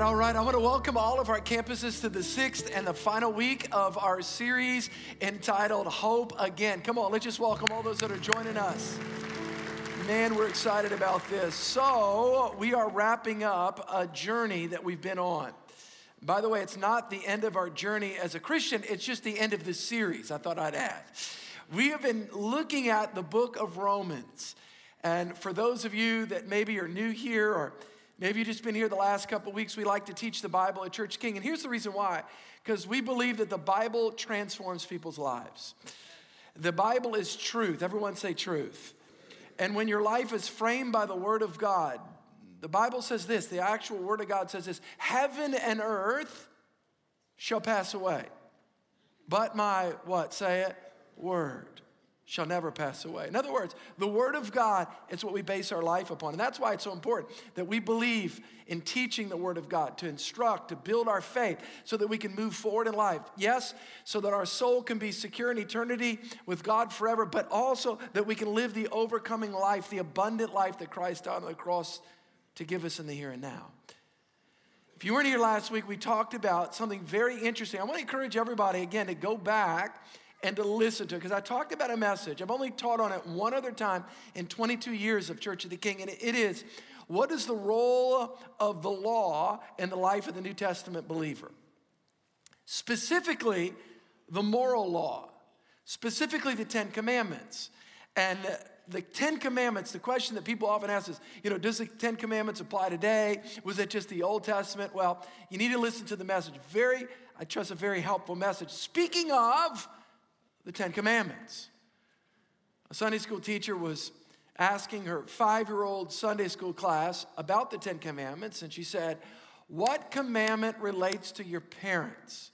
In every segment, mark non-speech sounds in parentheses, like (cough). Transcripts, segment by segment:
right, all right. I want to welcome all of our campuses to the sixth and the final week of our series entitled Hope Again. Come on, let's just welcome all those that are joining us. Man, we're excited about this. So, we are wrapping up a journey that we've been on. By the way, it's not the end of our journey as a Christian, it's just the end of this series, I thought I'd add. We have been looking at the book of Romans. And for those of you that maybe are new here or maybe you've just been here the last couple weeks, we like to teach the Bible at Church King. And here's the reason why because we believe that the Bible transforms people's lives. The Bible is truth. Everyone say truth. And when your life is framed by the Word of God, the Bible says this the actual Word of God says this heaven and earth shall pass away. But my, what? Say it, Word shall never pass away. In other words, the Word of God is what we base our life upon. And that's why it's so important that we believe in teaching the Word of God, to instruct, to build our faith, so that we can move forward in life. Yes, so that our soul can be secure in eternity with God forever, but also that we can live the overcoming life, the abundant life that Christ died on the cross to give us in the here and now. If you weren't here last week, we talked about something very interesting. I want to encourage everybody again to go back and to listen to it because I talked about a message. I've only taught on it one other time in 22 years of Church of the King, and it is what is the role of the law in the life of the New Testament believer? Specifically, the moral law, specifically the Ten Commandments. And the Ten Commandments, the question that people often ask is, you know, does the Ten Commandments apply today? Was it just the Old Testament? Well, you need to listen to the message. Very, I trust, a very helpful message. Speaking of, the Ten Commandments. A Sunday school teacher was asking her five year old Sunday school class about the Ten Commandments, and she said, What commandment relates to your parents?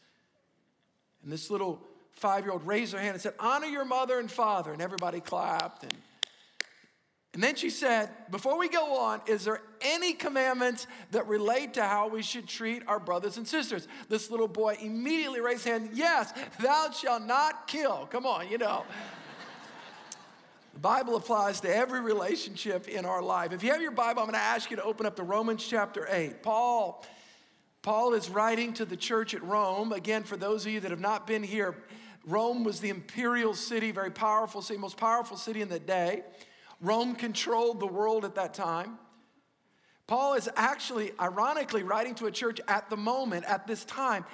And this little five year old raised her hand and said, Honor your mother and father. And everybody clapped. And and then she said, Before we go on, is there any commandments that relate to how we should treat our brothers and sisters? This little boy immediately raised his hand, Yes, thou shalt not kill. Come on, you know. The Bible applies to every relationship in our life. If you have your Bible, I'm going to ask you to open up to Romans chapter 8. Paul, Paul is writing to the church at Rome. Again, for those of you that have not been here, Rome was the imperial city, very powerful city, most powerful city in the day. Rome controlled the world at that time. Paul is actually, ironically, writing to a church at the moment, at this time.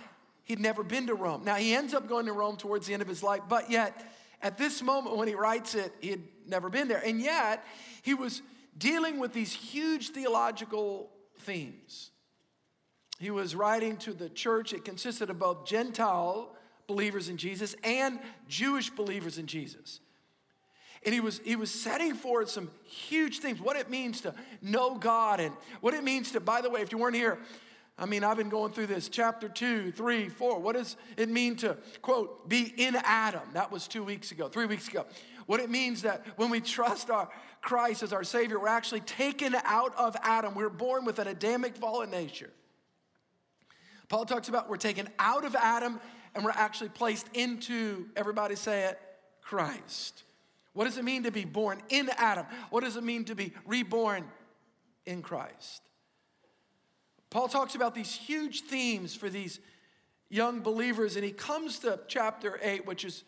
He'd never been to Rome. Now, he ends up going to Rome towards the end of his life, but yet, at this moment when he writes it, he had never been there. And yet, he was dealing with these huge theological themes. He was writing to the church, it consisted of both Gentile believers in Jesus and Jewish believers in Jesus. And he was, he was setting forward some huge things what it means to know God and what it means to, by the way, if you weren't here, I mean, I've been going through this chapter two, three, four. What does it mean to, quote, be in Adam? That was two weeks ago, three weeks ago. What it means that when we trust our Christ as our Savior, we're actually taken out of Adam. We're born with an Adamic fallen nature. Paul talks about we're taken out of Adam and we're actually placed into, everybody say it, Christ. What does it mean to be born in Adam? What does it mean to be reborn in Christ? Paul talks about these huge themes for these young believers, and he comes to chapter 8, which is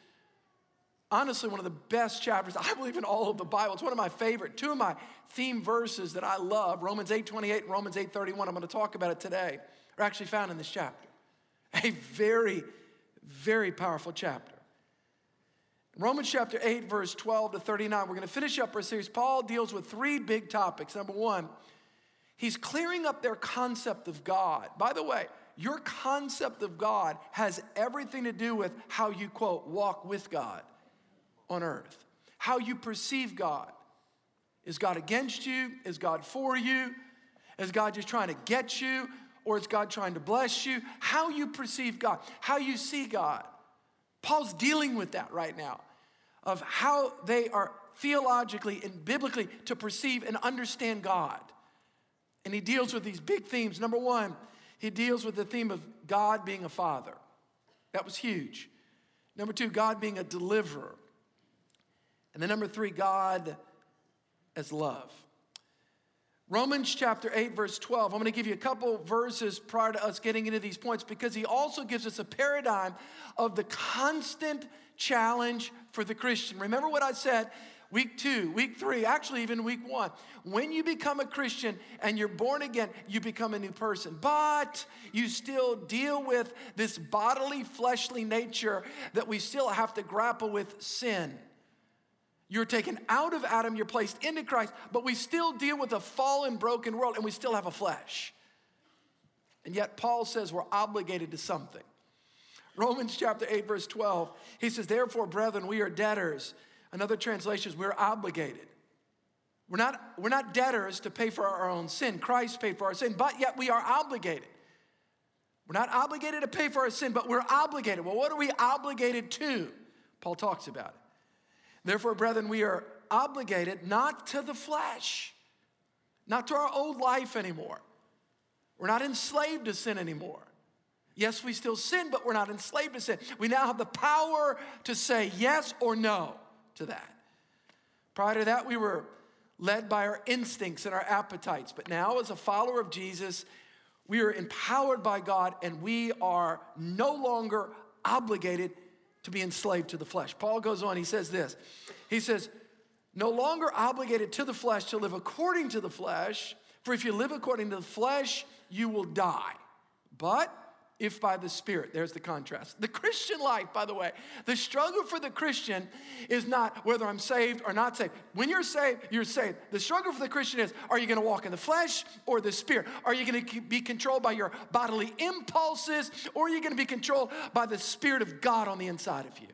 honestly one of the best chapters, I believe, in all of the Bible. It's one of my favorite. Two of my theme verses that I love, Romans 8 28 and Romans 8 31, I'm going to talk about it today, are actually found in this chapter. A very, very powerful chapter. Romans chapter 8, verse 12 to 39, we're going to finish up our series. Paul deals with three big topics. Number one, he's clearing up their concept of God. By the way, your concept of God has everything to do with how you, quote, walk with God on earth, how you perceive God. Is God against you? Is God for you? Is God just trying to get you? Or is God trying to bless you? How you perceive God, how you see God. Paul's dealing with that right now of how they are theologically and biblically to perceive and understand God. And he deals with these big themes. Number one, he deals with the theme of God being a father. That was huge. Number two, God being a deliverer. And then number three, God as love. Romans chapter 8, verse 12. I'm going to give you a couple verses prior to us getting into these points because he also gives us a paradigm of the constant challenge for the Christian. Remember what I said week two, week three, actually, even week one. When you become a Christian and you're born again, you become a new person. But you still deal with this bodily, fleshly nature that we still have to grapple with sin. You're taken out of Adam, you're placed into Christ, but we still deal with a fallen, broken world and we still have a flesh. And yet, Paul says we're obligated to something. Romans chapter 8, verse 12, he says, Therefore, brethren, we are debtors. Another translation is, we're obligated. We're not, we're not debtors to pay for our own sin. Christ paid for our sin, but yet we are obligated. We're not obligated to pay for our sin, but we're obligated. Well, what are we obligated to? Paul talks about it. Therefore, brethren, we are obligated not to the flesh, not to our old life anymore. We're not enslaved to sin anymore. Yes, we still sin, but we're not enslaved to sin. We now have the power to say yes or no to that. Prior to that, we were led by our instincts and our appetites. But now, as a follower of Jesus, we are empowered by God and we are no longer obligated to be enslaved to the flesh. Paul goes on, he says this. He says, No longer obligated to the flesh to live according to the flesh, for if you live according to the flesh, you will die. But if by the Spirit. There's the contrast. The Christian life, by the way, the struggle for the Christian is not whether I'm saved or not saved. When you're saved, you're saved. The struggle for the Christian is are you going to walk in the flesh or the Spirit? Are you going to be controlled by your bodily impulses or are you going to be controlled by the Spirit of God on the inside of you?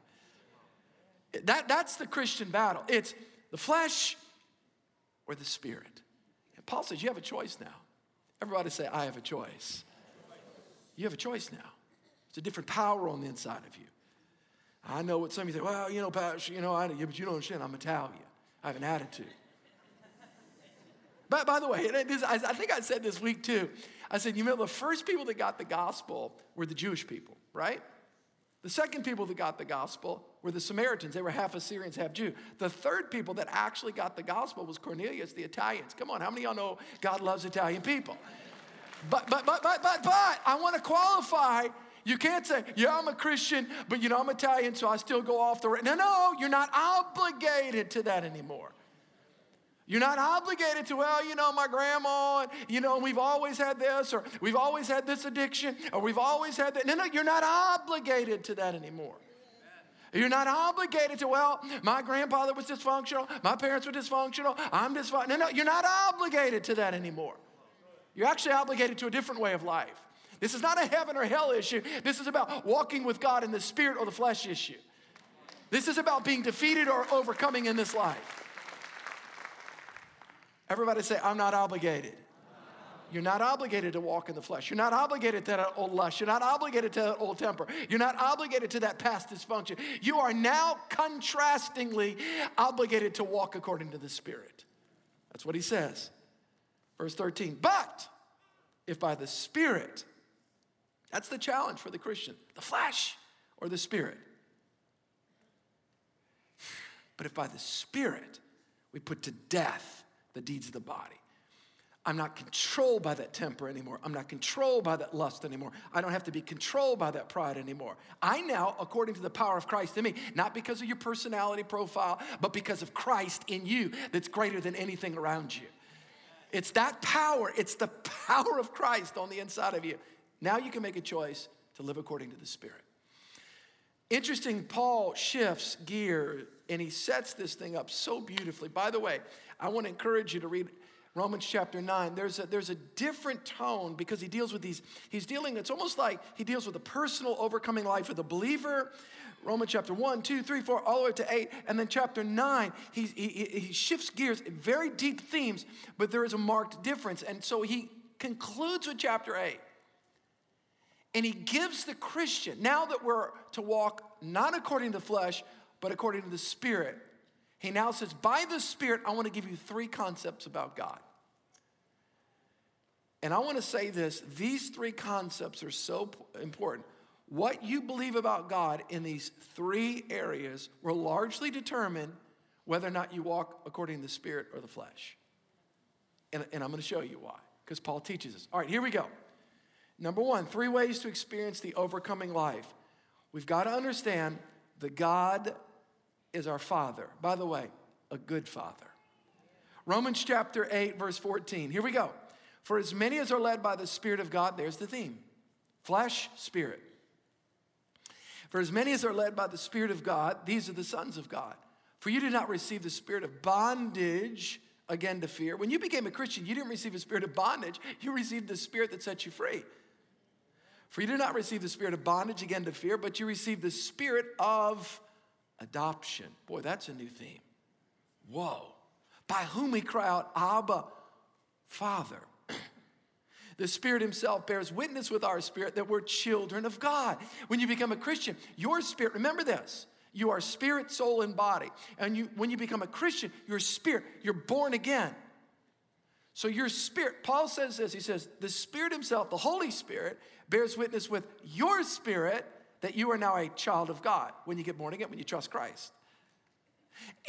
That, that's the Christian battle. It's the flesh or the Spirit. And Paul says you have a choice now. Everybody say, I have a choice. You have a choice now. It's a different power on the inside of you. I know what some of you think, well, you know, Pastor, you know, I, yeah, but you don't understand, I'm Italian. I have an attitude. but by the way, I think I said this week too. I said, you know, the first people that got the gospel were the Jewish people, right? The second people that got the gospel were the Samaritans. They were half Assyrians, half Jew. The third people that actually got the gospel was Cornelius, the Italians. Come on, how many of y'all know God loves Italian people? But, but, but, but, but, but, I want to qualify. You can't say, yeah, I'm a Christian, but you know, I'm Italian, so I still go off the right. No, no, you're not obligated to that anymore. You're not obligated to, well, you know, my grandma, you know, we've always had this, or we've always had this addiction, or we've always had that. No, no, you're not obligated to that anymore. You're not obligated to, well, my grandfather was dysfunctional, my parents were dysfunctional, I'm dysfunctional. No, no, you're not obligated to that anymore. You're actually obligated to a different way of life. This is not a heaven or hell issue. This is about walking with God in the spirit or the flesh issue. This is about being defeated or overcoming in this life. Everybody say, I'm not obligated. You're not obligated to walk in the flesh. You're not obligated to that old lust. You're not obligated to that old temper. You're not obligated to that past dysfunction. You are now contrastingly obligated to walk according to the Spirit. That's what he says. Verse 13, but if by the Spirit, that's the challenge for the Christian, the flesh or the Spirit. But if by the Spirit we put to death the deeds of the body, I'm not controlled by that temper anymore. I'm not controlled by that lust anymore. I don't have to be controlled by that pride anymore. I now, according to the power of Christ in me, not because of your personality profile, but because of Christ in you that's greater than anything around you. It's that power, it's the power of Christ on the inside of you. Now you can make a choice to live according to the Spirit. Interesting, Paul shifts gear and he sets this thing up so beautifully. By the way, I want to encourage you to read Romans chapter 9. There's a, there's a different tone because he deals with these, he's dealing, it's almost like he deals with a personal overcoming life of the believer Romans chapter 1, 2, 3, 4, all the way to 8. And then chapter 9, he, he, he shifts gears, very deep themes, but there is a marked difference. And so he concludes with chapter 8. And he gives the Christian, now that we're to walk not according to the flesh, but according to the Spirit, he now says, by the Spirit, I want to give you three concepts about God. And I want to say this these three concepts are so important. What you believe about God in these three areas will largely determine whether or not you walk according to the spirit or the flesh. And, and I'm going to show you why, because Paul teaches us. All right, here we go. Number one, three ways to experience the overcoming life. We've got to understand that God is our Father. By the way, a good Father. Romans chapter 8, verse 14. Here we go. For as many as are led by the Spirit of God, there's the theme flesh, spirit. For as many as are led by the Spirit of God, these are the sons of God. For you did not receive the spirit of bondage again to fear. When you became a Christian, you didn't receive a spirit of bondage, you received the spirit that set you free. For you did not receive the spirit of bondage again to fear, but you received the spirit of adoption. Boy, that's a new theme. Whoa. By whom we cry out, Abba, Father. The Spirit Himself bears witness with our spirit that we're children of God. When you become a Christian, your spirit, remember this, you are spirit, soul, and body. And you, when you become a Christian, your spirit, you're born again. So your spirit, Paul says this, he says, the Spirit Himself, the Holy Spirit, bears witness with your spirit that you are now a child of God when you get born again, when you trust Christ.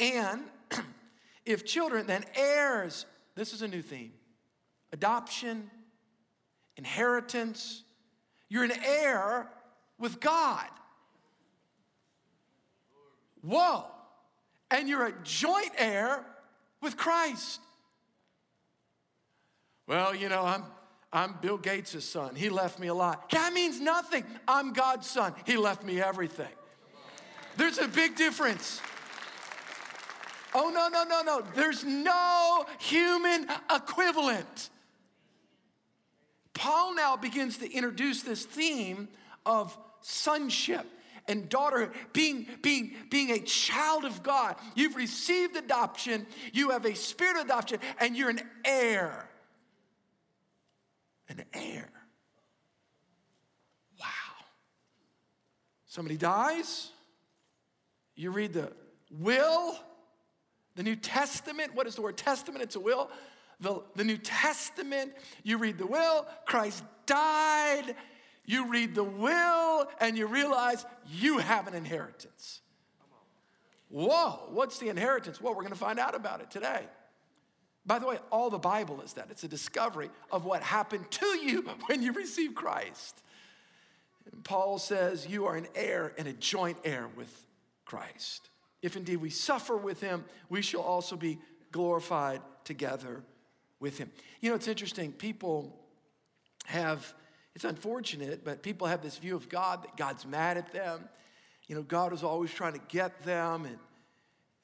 And (clears throat) if children, then heirs, this is a new theme adoption, inheritance. You're an heir with God. Whoa. And you're a joint heir with Christ. Well, you know, I'm, I'm Bill Gates' son. He left me a lot. That means nothing. I'm God's son. He left me everything. There's a big difference. Oh, no, no, no, no. There's no human equivalent. Paul now begins to introduce this theme of sonship and daughter being, being, being a child of God. You've received adoption, you have a spirit of adoption, and you're an heir. An heir. Wow. Somebody dies, you read the will, the New Testament. What is the word testament? It's a will. The, the New Testament, you read the will, Christ died, you read the will and you realize you have an inheritance. Whoa, what's the inheritance? Well, we're to find out about it today. By the way, all the Bible is that. It's a discovery of what happened to you (laughs) when you received Christ. And Paul says, You are an heir and a joint heir with Christ. If indeed we suffer with him, we shall also be glorified together with him. You know, it's interesting. People have it's unfortunate, but people have this view of God that God's mad at them. You know, God is always trying to get them. And,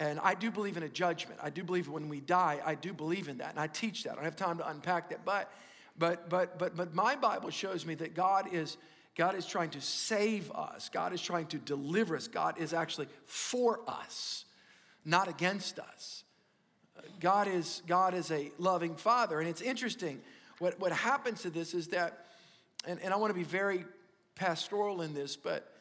and I do believe in a judgment. I do believe when we die, I do believe in that. And I teach that. I don't have time to unpack that. But, but, but, but, but my Bible shows me that God is, God is trying to save us. God is trying to deliver us. God is actually for us, not against us. God is, God is a loving father. And it's interesting. What, what happens to this is that and, and I want to be very pastoral in this, but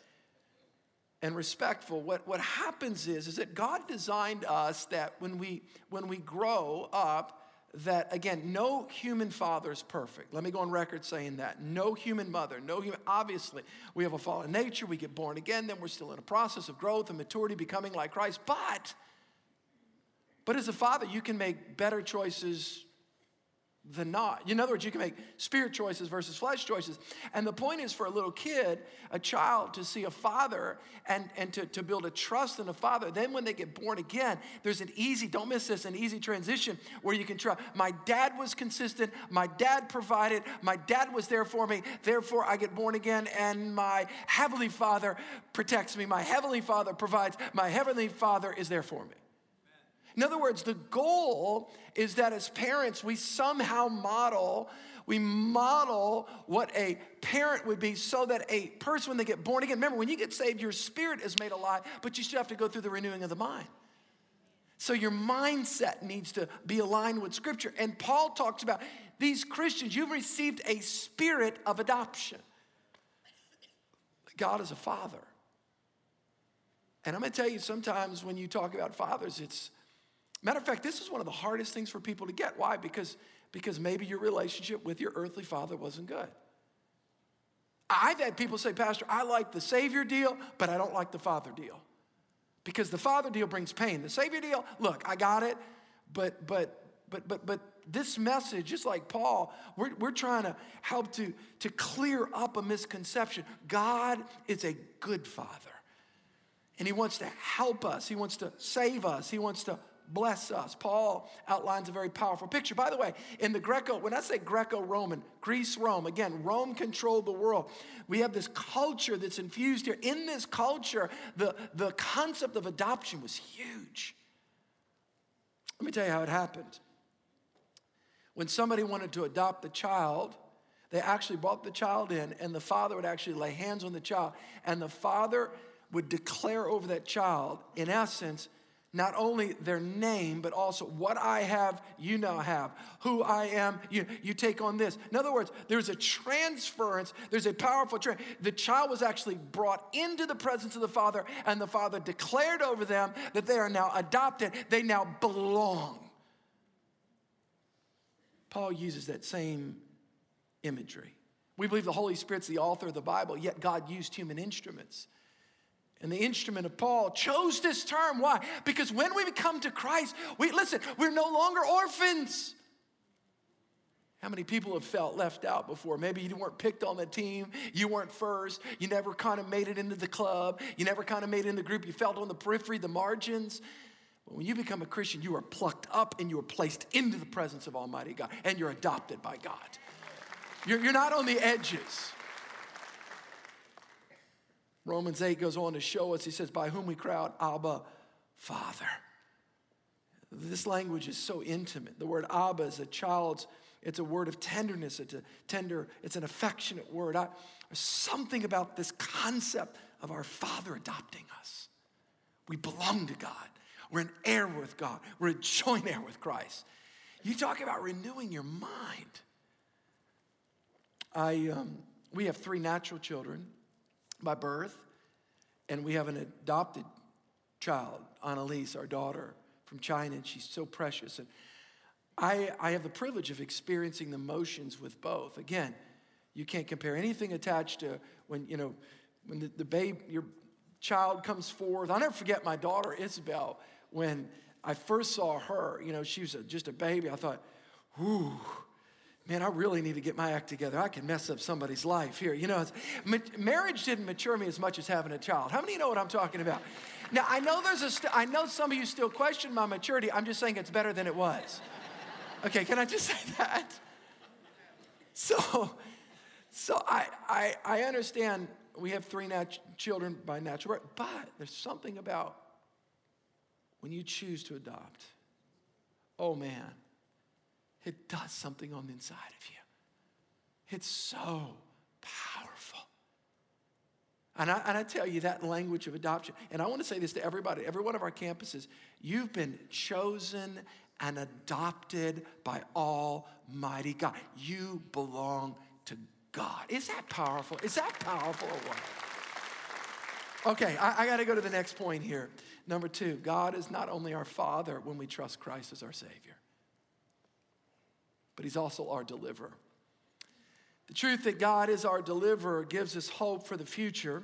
and respectful. What, what happens is, is that God designed us that when we when we grow up, that again, no human father is perfect. Let me go on record saying that. No human mother, no human, obviously, we have a fallen nature, we get born again, then we're still in a process of growth and maturity, becoming like Christ. But, but as a father, you can make better choices than not. In other words, you can make spirit choices versus flesh choices. And the point is for a little kid, a child, to see a father and, and to, to build a trust in a father. Then when they get born again, there's an easy, don't miss this, an easy transition where you can trust. My dad was consistent, my dad provided, my dad was there for me, therefore I get born again, and my heavenly father protects me. My heavenly father provides, my heavenly father is there for me. In other words, the goal is that as parents, we somehow model, we model what a parent would be so that a person, when they get born again, remember, when you get saved, your spirit is made alive, but you still have to go through the renewing of the mind. So your mindset needs to be aligned with Scripture. And Paul talks about these Christians, you've received a spirit of adoption. God is a father. And I'm gonna tell you, sometimes when you talk about fathers, it's Matter of fact, this is one of the hardest things for people to get. Why? Because, because maybe your relationship with your earthly father wasn't good. I've had people say, Pastor, I like the Savior deal, but I don't like the Father deal. Because the Father deal brings pain. The Savior deal, look, I got it, but but but but but this message, just like Paul, we're, we're trying to help to, to clear up a misconception. God is a good father, and he wants to help us, he wants to save us, he wants to bless us. Paul outlines a very powerful picture. By the way, in the Greco, when I say Greco Roman, Greece, Rome, again, Rome controlled the world. We have this culture that's infused here. In this culture, the, the concept of adoption was huge. Let me tell you how it happened. When somebody wanted to adopt the child, they actually brought the child in, and the father would actually lay hands on the child, and the father would declare over that child, in essence, not only their name, but also what I have, you now have. Who I am, you, you take on this. In other words, there's a transference, there's a powerful transfer. The child was actually brought into the presence of the Father, and the Father declared over them that they are now adopted, they now belong. Paul uses that same imagery. We believe the Holy Spirit's the author of the Bible, yet God used human instruments and the instrument of Paul chose this term. Why? Because when we come to Christ, we listen, we're no longer orphans. How many people have felt left out before? Maybe you weren't picked on the team, you weren't first, you never kind of made it into the club, you never kind of made it in the group, you felt on the periphery, the margins. But when you become a Christian, you are plucked up and you are placed into the presence of Almighty God, and you're adopted by God. You're, you're not on the edges. Romans 8 goes on to show us, he says, by whom we crowd, Abba, Father. This language is so intimate. The word Abba is a child's, it's a word of tenderness, it's a tender, it's an affectionate word. I, there's something about this concept of our Father adopting us. We belong to God. We're an heir with God. We're a joint heir with Christ. You talk about renewing your mind. I, um, we have three natural children by birth, and we have an adopted child, Annalise, our daughter from China, and she's so precious. And I, I have the privilege of experiencing the motions with both. Again, you can't compare anything attached to when, you know, when the, the babe, your child comes forth. I'll never forget my daughter, Isabel, when I first saw her, you know, she was a, just a baby. I thought, whoo, man, I really need to get my act together. I can mess up somebody's life here. You know, marriage didn't mature me as much as having a child. How many you know what I'm talking about? Now, I know there's a, st- I know some of you still question my maturity. I'm just saying it's better than it was. Okay, can I just say (laughs) that? So, so I, I, I understand we have three nat- children by natural birth, but there's something about when you choose to adopt. Oh man, it does something on the inside of you. It's so powerful. And I, and I tell you that language of adoption, and I want to say this to everybody, every one of our campuses, you've been chosen and adopted by Almighty God. You belong to God. Is that powerful? Is that powerful or what? Okay, I, I got to go to the next point here. Number two, God is not only our Father when we trust Christ as our Savior but He's also our deliverer. The truth that God is our deliverer gives us hope for the future.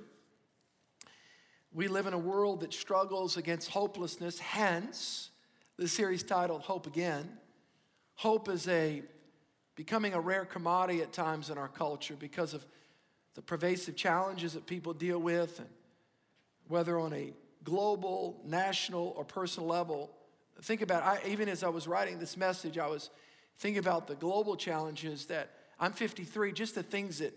We live in a world that struggles against hopelessness, hence, the series titled Hope Again. Hope is a becoming a rare commodity at times in our culture because of the pervasive challenges that people deal with, and whether on a global, national, or personal level. Think about I, even as I was writing this message, I was Think about the global challenges that I'm 53, just the things that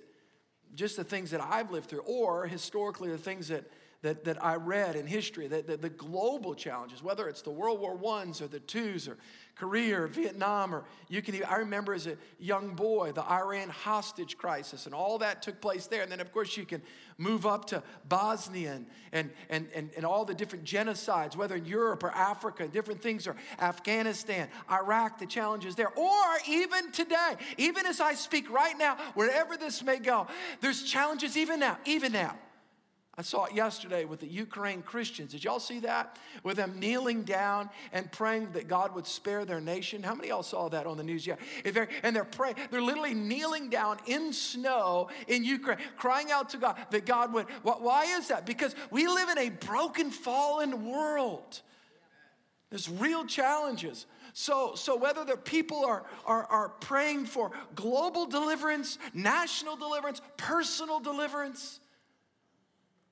just the things that I've lived through, or historically the things that that, that I read in history, that, that the global challenges, whether it's the World War Ones or the twos or Korea or Vietnam, or you can even, I remember as a young boy, the Iran hostage crisis and all that took place there. And then, of course, you can move up to Bosnia and, and, and, and, and all the different genocides, whether in Europe or Africa, different things, or Afghanistan, Iraq, the challenges there, or even today, even as I speak right now, wherever this may go, there's challenges even now, even now. I saw it yesterday with the Ukraine Christians. Did y'all see that? With them kneeling down and praying that God would spare their nation. How many y'all saw that on the news? Yeah. And they're praying, they're literally kneeling down in snow in Ukraine, crying out to God that God would. Why is that? Because we live in a broken, fallen world. There's real challenges. So, so whether the people are, are, are praying for global deliverance, national deliverance, personal deliverance,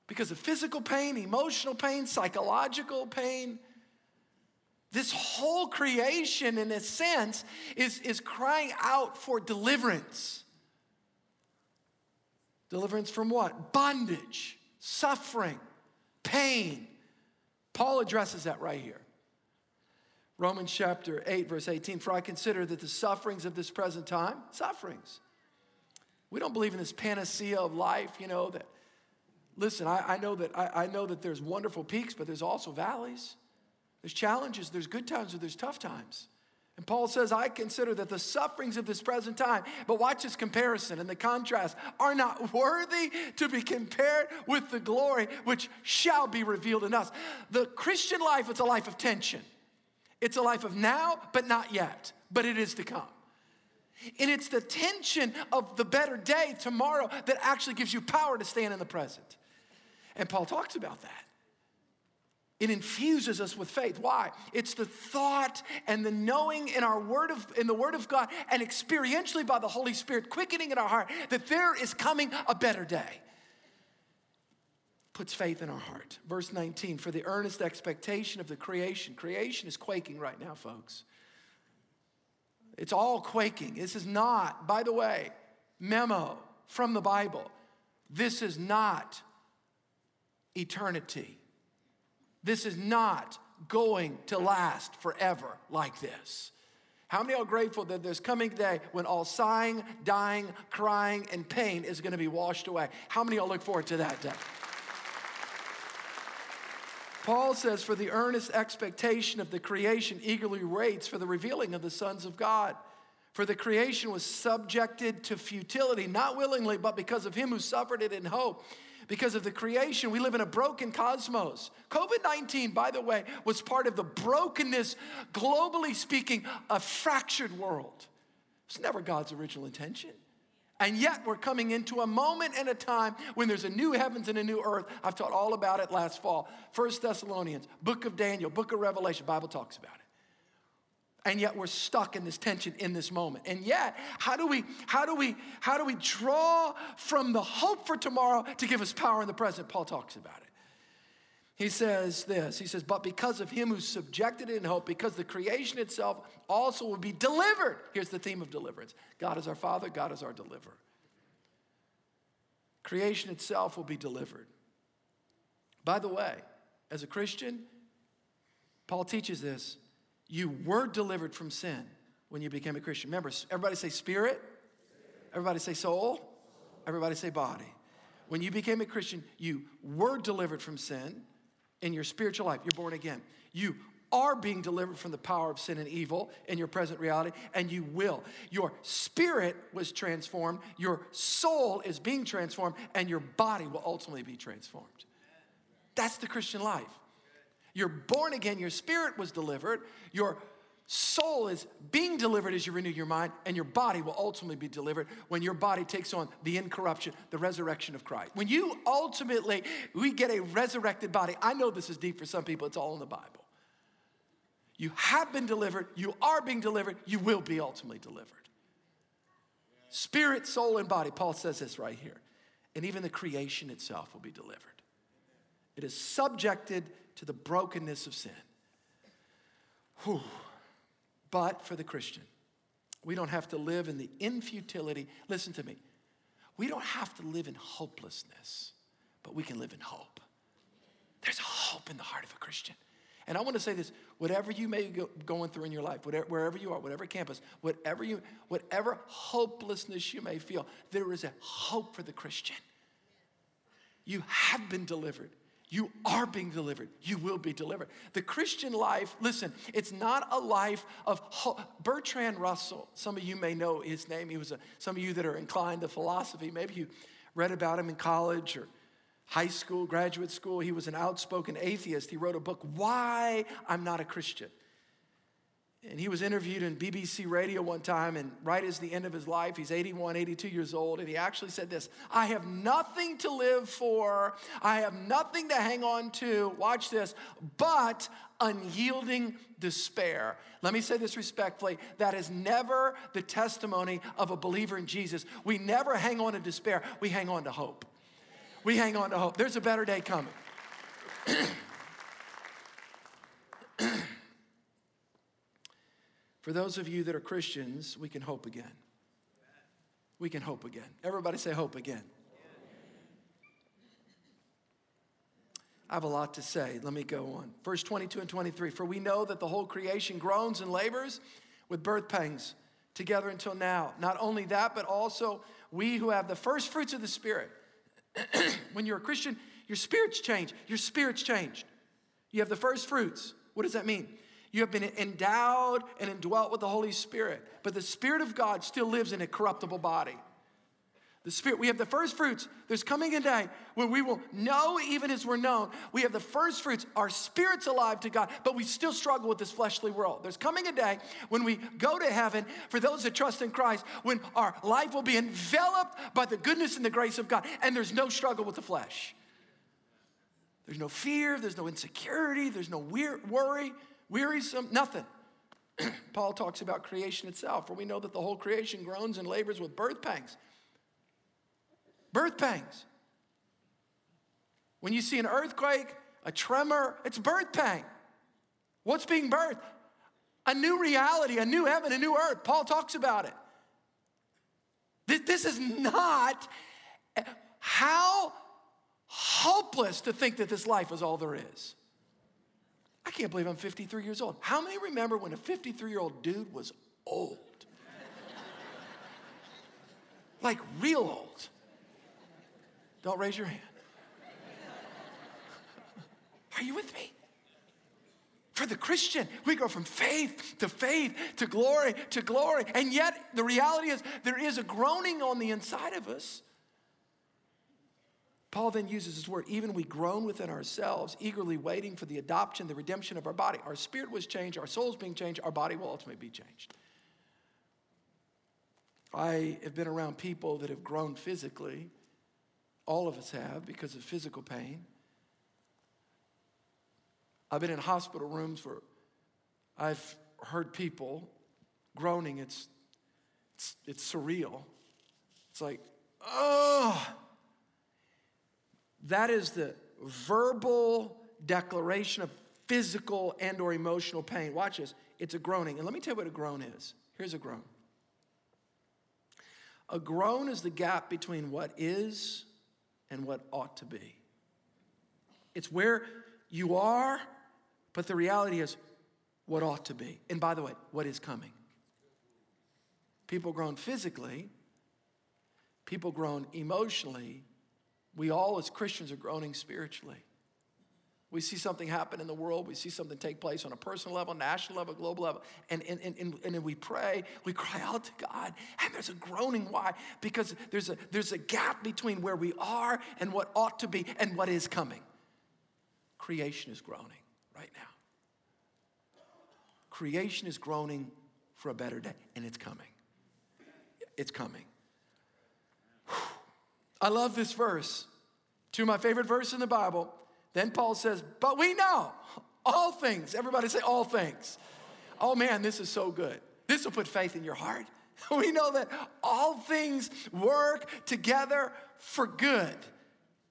because of physical pain, emotional pain, psychological pain, this whole creation, in a sense, is, is crying out for deliverance. Deliverance from what? Bondage, suffering, pain. Paul addresses that right here. Romans chapter 8, verse 18 For I consider that the sufferings of this present time, sufferings. We don't believe in this panacea of life, you know, that, listen, I, I know that I, I know that there's wonderful peaks, but there's also valleys. There's challenges, there's good times, or there's tough times. And Paul says, I consider that the sufferings of this present time, but watch this comparison and the contrast, are not worthy to be compared with the glory which shall be revealed in us. The Christian life is a life of tension. It's a life of now, but not yet, but it is to come. And it's the tension of the better day tomorrow that actually gives you power to stand in the present. And Paul talks about that. It infuses us with faith. Why? It's the thought and the knowing in our word of in the word of God and experientially by the Holy Spirit quickening in our heart that there is coming a better day puts faith in our heart. Verse 19, for the earnest expectation of the creation. Creation is quaking right now, folks. It's all quaking. This is not, by the way, memo from the Bible. This is not eternity. This is not going to last forever like this. How many are grateful that there's coming day when all sighing, dying, crying, and pain is going to be washed away? How many are look forward to that day? Paul says, For the earnest expectation of the creation eagerly waits for the revealing of the sons of God. For the creation was subjected to futility, not willingly, but because of him who suffered it in hope. Because of the creation, we live in a broken cosmos. COVID 19, by the way, was part of the brokenness, globally speaking, a fractured world. It's never God's original intention. And yet, we're coming into a moment and a time when there's a new heavens and a new earth. I've taught all about it last fall. First Thessalonians, book of Daniel, book of Revelation, Bible talks about it. And yet we're stuck in this tension in this moment. And yet, how do we how do we how do we draw from the hope for tomorrow to give us power in the present? Paul talks about it. He says this He says, But because of him who subjected it in hope, because the creation itself also will be delivered. Here's the theme of deliverance God is our Father, God is our deliverer. Creation itself will be delivered. By the way, as a Christian, Paul teaches this you were delivered from sin when you became a Christian. Remember, everybody say spirit, everybody say soul, everybody say body. When you became a Christian, you were delivered from sin in your spiritual life. You're born again. You are being delivered from the power of sin and evil in your present reality, and you will. Your spirit was transformed, your soul is being transformed, and your body will ultimately be transformed. That's the Christian life. You're born again, your spirit was delivered, your soul is being delivered as you renew your mind, and your body will ultimately be delivered when your body takes on the incorruption, the resurrection of Christ. When you ultimately, we get a resurrected body. I know this is deep for some people, it's all in the Bible. You have been delivered, you are being delivered, you will be ultimately delivered. Spirit, soul, and body. Paul says this right here. And even the creation itself will be delivered. It is subjected to the brokenness of sin. Whew. But for the Christian, we don't have to live in the infutility. Listen to me. We don't have to live in hopelessness, but we can live in hope. There's hope in the heart of a Christian. And I want to say this whatever you may be going through in your life, whatever, wherever you are, whatever campus, whatever, you, whatever hopelessness you may feel, there is a hope for the Christian. You have been delivered. You are being delivered. You will be delivered. The Christian life, listen, it's not a life of. Bertrand Russell, some of you may know his name. He was a, some of you that are inclined to philosophy, maybe you read about him in college or high school, graduate school. He was an outspoken atheist. He wrote a book, Why I'm Not a Christian. And he was interviewed in BBC radio one time, and right as the end of his life, he's 81, 82 years old, and he actually said this I have nothing to live for, I have nothing to hang on to, watch this, but unyielding despair. Let me say this respectfully that is never the testimony of a believer in Jesus. We never hang on to despair, we hang on to hope. We hang on to hope. There's a better day coming. (clears throat) For those of you that are Christians, we can hope again. We can hope again. Everybody say hope again. I have a lot to say. Let me go on. Verse 22 and 23 For we know that the whole creation groans and labors with birth pangs together until now. Not only that, but also we who have the first fruits of the Spirit. (clears throat) when you're a Christian, your spirit's changed. Your spirit's changed. You have the first fruits. What does that mean? You have been endowed and indwelt with the Holy Spirit, but the Spirit of God still lives in a corruptible body. The Spirit, we have the first fruits. There's coming a day when we will know, even as we're known, we have the first fruits. Our spirit's alive to God, but we still struggle with this fleshly world. There's coming a day when we go to heaven for those that trust in Christ, when our life will be enveloped by the goodness and the grace of God, and there's no struggle with the flesh. There's no fear, there's no insecurity, there's no worry wearisome, nothing. (clears throat) Paul talks about creation itself, for we know that the whole creation groans and labors with birth pangs. Birth pangs. When you see an earthquake, a tremor, it's birth pang. What's being birthed? A new reality, a new heaven, a new earth. Paul talks about it. This, this is not how hopeless to think that this life is all there is. I can't believe I'm 53 years old. How many remember when a 53 year old dude was old? like real old. Don't raise your hand. Are you with me? For the Christian, we go from faith to faith to glory to glory. And yet, the reality is, there is a groaning on the inside of us Paul then uses this word, even we groan within ourselves, eagerly waiting for the adoption, the redemption of our body. Our spirit was changed, our soul's being changed, our body will ultimately be changed. I have been around people that have grown physically. All of us have because of physical pain. I've been in hospital rooms where I've heard people groaning. It's, it's, it's surreal. It's like, oh, that is the verbal declaration of physical and or emotional pain. Watch this. It's a groaning. And let me tell you what a groan is. Here's a groan. A groan is the gap between what is and what ought to be. It's where you are, but the reality is what ought to be. And by the way, what is coming. People groan physically, people groan emotionally, we all, as Christians, are groaning spiritually. We see something happen in the world. We see something take place on a personal level, national level, global level. And, and, and, and, and we pray, we cry out to God. And there's a groaning. Why? Because there's a, there's a gap between where we are and what ought to be and what is coming. Creation is groaning right now. Creation is groaning for a better day, and it's coming. It's coming. I love this verse. To my favorite verse in the Bible. Then Paul says, But we know all things. Everybody say, All things. Oh man, this is so good. This will put faith in your heart. (laughs) We know that all things work together for good.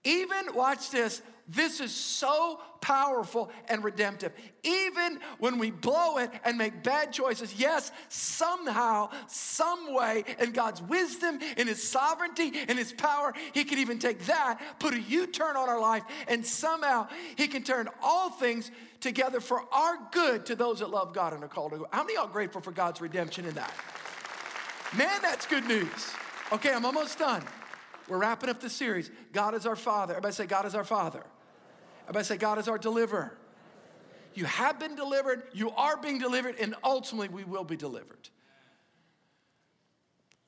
Even, watch this, this is so powerful and redemptive. Even when we blow it and make bad choices, yes, somehow, some way, in God's wisdom, in His sovereignty, in His power, He can even take that, put a U turn on our life, and somehow He can turn all things together for our good to those that love God and are called to go. How many are grateful for God's redemption in that? Man, that's good news. Okay, I'm almost done. We're wrapping up the series. God is our Father. Everybody say, God is our Father. Everybody say, God is our deliverer. You have been delivered, you are being delivered, and ultimately we will be delivered.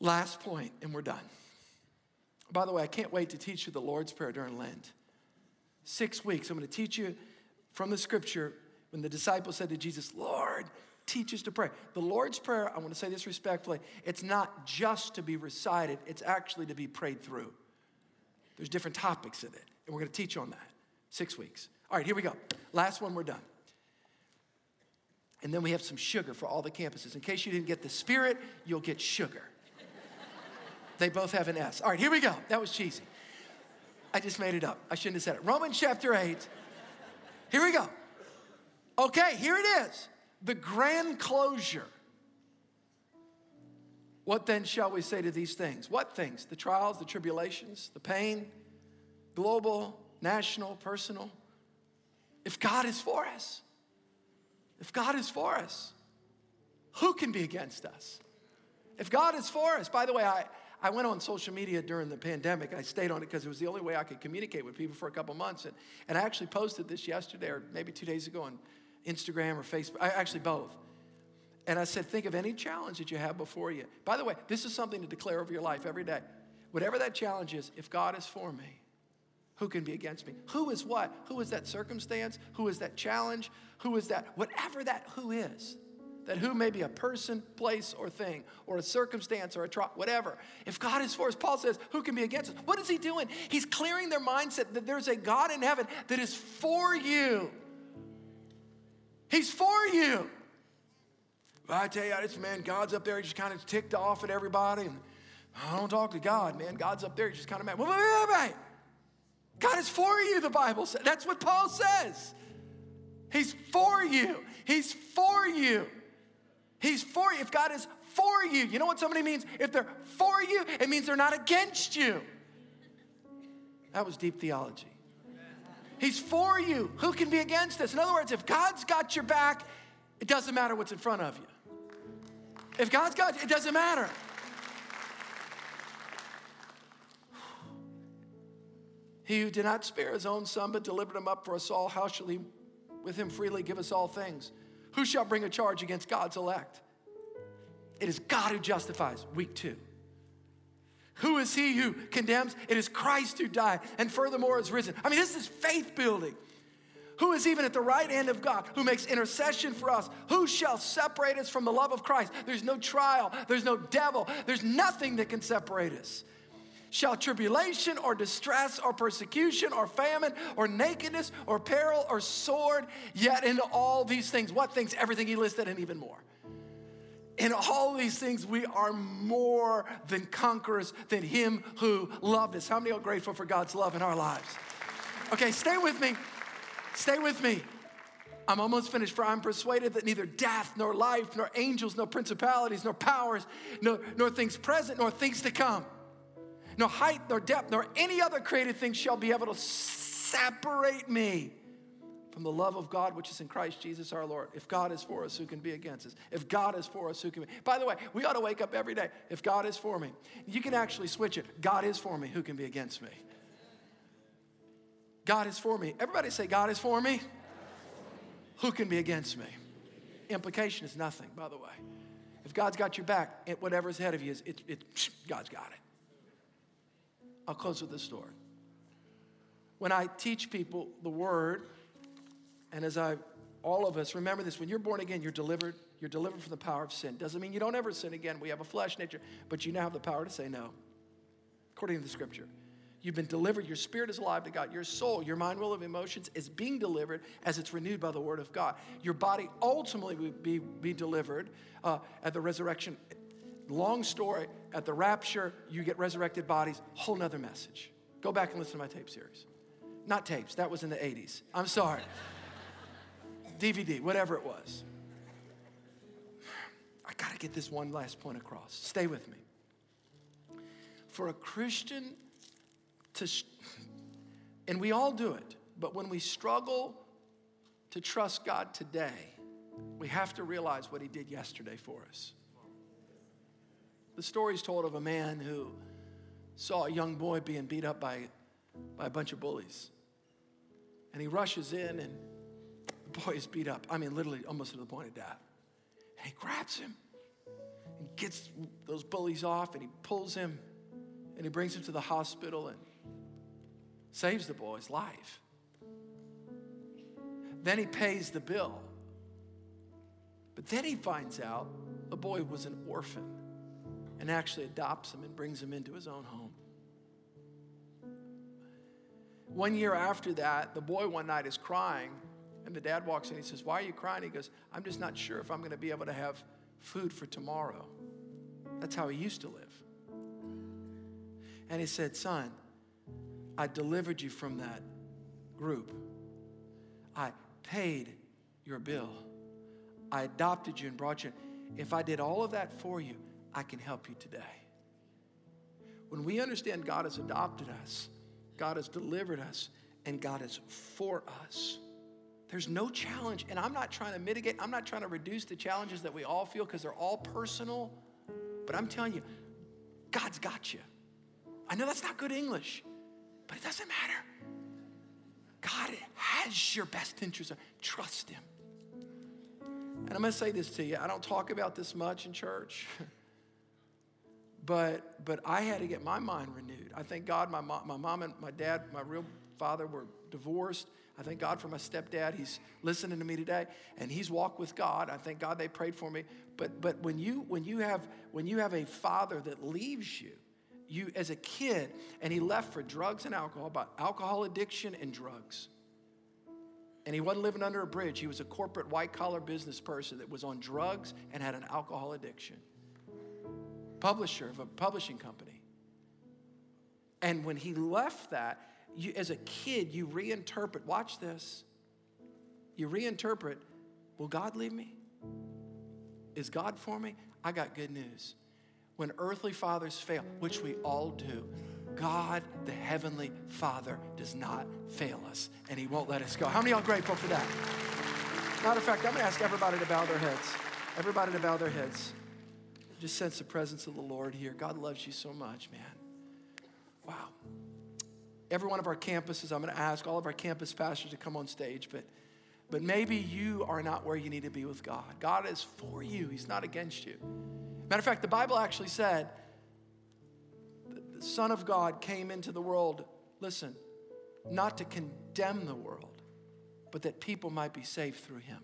Last point, and we're done. By the way, I can't wait to teach you the Lord's Prayer during Lent. Six weeks, I'm going to teach you from the scripture when the disciples said to Jesus, Lord, teaches to pray. The Lord's Prayer, I want to say this respectfully, it's not just to be recited, it's actually to be prayed through. There's different topics in it, and we're going to teach on that. Six weeks. All right, here we go. Last one, we're done. And then we have some sugar for all the campuses. In case you didn't get the spirit, you'll get sugar. (laughs) they both have an S. All right, here we go. That was cheesy. I just made it up. I shouldn't have said it. Romans chapter 8. Here we go. Okay, here it is. The grand closure. What then shall we say to these things? What things? The trials, the tribulations, the pain, global, national, personal. If God is for us, if God is for us, who can be against us? If God is for us, by the way, I, I went on social media during the pandemic. I stayed on it because it was the only way I could communicate with people for a couple months. And, and I actually posted this yesterday or maybe two days ago on Instagram or Facebook, actually both. And I said, think of any challenge that you have before you. By the way, this is something to declare over your life every day. Whatever that challenge is, if God is for me, who can be against me? Who is what? Who is that circumstance? Who is that challenge? Who is that? Whatever that who is that who may be a person, place, or thing, or a circumstance, or a trial, whatever. If God is for us, Paul says, who can be against us? What is he doing? He's clearing their mindset that there's a God in heaven that is for you. He's for you. Well, I tell you, this man, God's up there, he just kind of ticked off at everybody. And I don't talk to God, man. God's up there, he's just kind of mad. Wait, wait, wait. God is for you, the Bible says. That's what Paul says. He's for you. He's for you. He's for you. If God is for you, you know what somebody means? If they're for you, it means they're not against you. That was deep theology. He's for you. Who can be against us? In other words, if God's got your back, it doesn't matter what's in front of you. If God's got it doesn't matter. He who did not spare his own son, but delivered him up for us all, how shall he with him freely give us all things? Who shall bring a charge against God's elect? It is God who justifies. Week two. Who is he who condemns? It is Christ who died and furthermore is risen. I mean, this is faith building. Who is even at the right hand of God, who makes intercession for us? Who shall separate us from the love of Christ? There's no trial, there's no devil, there's nothing that can separate us. Shall tribulation or distress or persecution or famine or nakedness or peril or sword, yet in all these things, what things? Everything he listed and even more. In all these things, we are more than conquerors than him who loved us. How many are grateful for God's love in our lives? Okay, stay with me. Stay with me. I'm almost finished, for I'm persuaded that neither death, nor life, nor angels, nor principalities, nor powers, nor, nor things present, nor things to come no height, nor depth, nor any other created thing shall be able to separate me from the love of God which is in Christ Jesus our Lord. If God is for us, who can be against us? If God is for us, who can be? By the way, we ought to wake up every day. If God is for me, you can actually switch it. God is for me, who can be against me? God is for me. Everybody say, God is for me. Who can be against me? Implication is nothing, by the way. If God's got your back, whatever's ahead of you, is it, it, God's got it. I'll close with this story. When I teach people the word, and as I, all of us, remember this when you're born again, you're delivered. You're delivered from the power of sin. Doesn't mean you don't ever sin again. We have a flesh nature, but you now have the power to say no, according to the scripture. You've been delivered. Your spirit is alive to God. Your soul, your mind, will, of emotions is being delivered as it's renewed by the word of God. Your body ultimately will be, be delivered uh, at the resurrection long story, at the rapture, you get resurrected bodies, whole nother message. Go back and listen to my tape series. Not tapes, that was in the 80s. I'm sorry. DVD, whatever it was. I gotta get this one last point across. Stay with me. For a Christian to, and we all do it, but when we struggle to trust God today, we have to realize what He did yesterday for us. The story is told of a man who saw a young boy being beat up by, by a bunch of bullies. And he rushes in, and boy is beat up. I mean, literally almost to the point of death. And he grabs him and gets those bullies off, and he pulls him and he brings him to the hospital and saves the boy's life. Then he pays the bill. But then he finds out the boy was an orphan and actually adopts him and brings him into his own home. One year after that, the boy one night is crying, and the dad walks in. He says, Why are you crying? He goes, I'm just not sure if I'm going to be able to have food for tomorrow. That's how he used to live. And he said, Son, I delivered you from that group. I paid your bill. I adopted you and brought you. If I did all of that for you, I can help you today. When we understand God has adopted us, God has delivered us, and God is for us, there's no challenge. And I'm not trying to mitigate, I'm not trying to reduce the challenges that we all feel because they're all personal. But I'm telling you, God's got you. I know that's not good English, but it doesn't matter. God has your best interest. Trust Him. And I'm going to say this to you. I don't talk about this much in church, (laughs) but but I had to get my mind renewed. I thank God my mom, my mom and my dad, my real father, were divorced. I thank God for my stepdad. He's listening to me today, and he's walked with God. I thank God they prayed for me. But but when you when you have when you have a father that leaves you, you as a kid, and he left for drugs and alcohol, about alcohol addiction and drugs. And he wasn't living under a bridge. He was a corporate white collar business person that was on drugs and had an alcohol addiction. Publisher of a publishing company. And when he left that, you, as a kid, you reinterpret, watch this. You reinterpret, will God leave me? Is God for me? I got good news. When earthly fathers fail, which we all do, God, the Heavenly Father, does not fail us and He won't let us go. How many are all grateful for that? Matter of fact, I'm to ask everybody to bow their heads. Everybody to bow their heads. Just sense the presence of the Lord here. God loves you so much, man. Wow. Every one of our campuses, I'm going to ask all of our campus pastors to come on stage, but, but maybe you are not where you need to be with God. God is for you, He's not against you. Matter of fact, the Bible actually said, the Son of God came into the world, listen, not to condemn the world, but that people might be saved through him.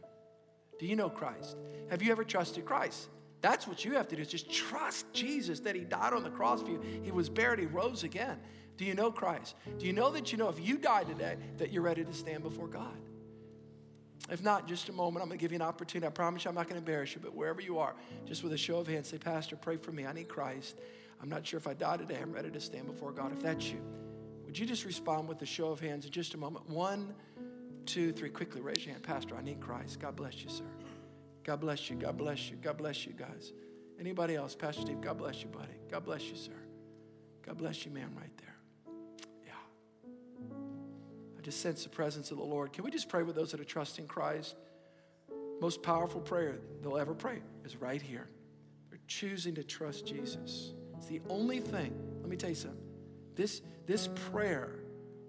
Do you know Christ? Have you ever trusted Christ? That's what you have to do is just trust Jesus that he died on the cross for you. He was buried, he rose again. Do you know Christ? Do you know that you know if you die today that you're ready to stand before God? If not, just a moment, I'm going to give you an opportunity. I promise you I'm not going to embarrass you, but wherever you are, just with a show of hands, say, Pastor, pray for me. I need Christ. I'm not sure if I die today. I'm ready to stand before God. If that's you, would you just respond with a show of hands in just a moment? One, two, three. Quickly raise your hand. Pastor, I need Christ. God bless you, sir. God bless you. God bless you. God bless you, guys. Anybody else? Pastor Steve, God bless you, buddy. God bless you, sir. God bless you, man, right there. I just sense the presence of the Lord. Can we just pray with those that are trusting Christ? Most powerful prayer they'll ever pray is right here. They're choosing to trust Jesus. It's the only thing, let me tell you something. This, this prayer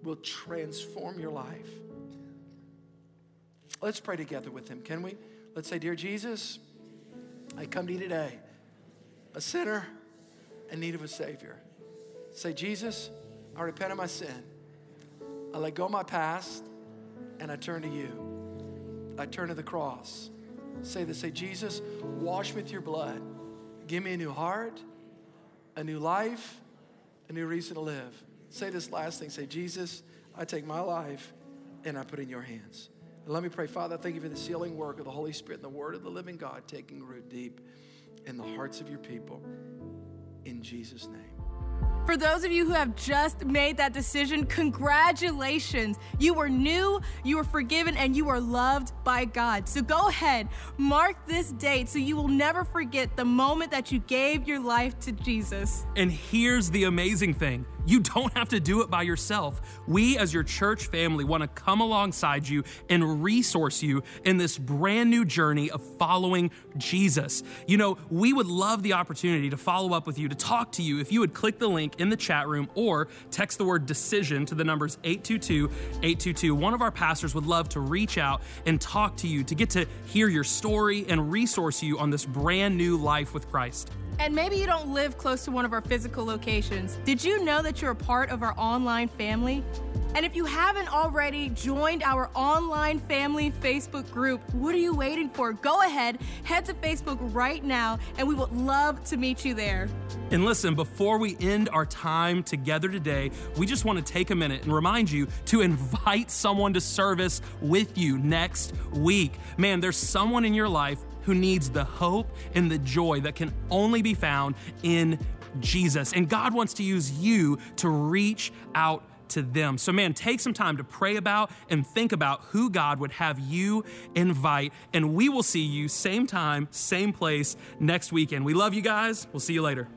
will transform your life. Let's pray together with him, can we? Let's say, Dear Jesus, I come to you today, a sinner in need of a Savior. Say, Jesus, I repent of my sin. I let go of my past and I turn to you. I turn to the cross. Say this, say, Jesus, wash me with your blood. Give me a new heart a new life, a new reason to live. Say this last thing say, Jesus, I take my life and I put it in your hands. And let me pray, Father, thank you for the sealing work of the Holy Spirit and the Word of the living God taking root deep in the hearts of your people. In Jesus' name. For those of you who have just made that decision, congratulations. You were new, you were forgiven, and you are loved by God. So go ahead, mark this date so you will never forget the moment that you gave your life to Jesus. And here's the amazing thing you don't have to do it by yourself. We, as your church family, want to come alongside you and resource you in this brand new journey of following Jesus. You know, we would love the opportunity to follow up with you, to talk to you. If you would click the link in the chat room or text the word decision to the numbers 822 822, one of our pastors would love to reach out and talk to you to get to hear your story and resource you on this brand new life with Christ. And maybe you don't live close to one of our physical locations. Did you know that you're a part of our online family? And if you haven't already joined our online family Facebook group, what are you waiting for? Go ahead, head to Facebook right now, and we would love to meet you there. And listen, before we end our time together today, we just want to take a minute and remind you to invite someone to service with you next week. Man, there's someone in your life who needs the hope and the joy that can only be found in Jesus. And God wants to use you to reach out to them. So, man, take some time to pray about and think about who God would have you invite. And we will see you same time, same place next weekend. We love you guys. We'll see you later.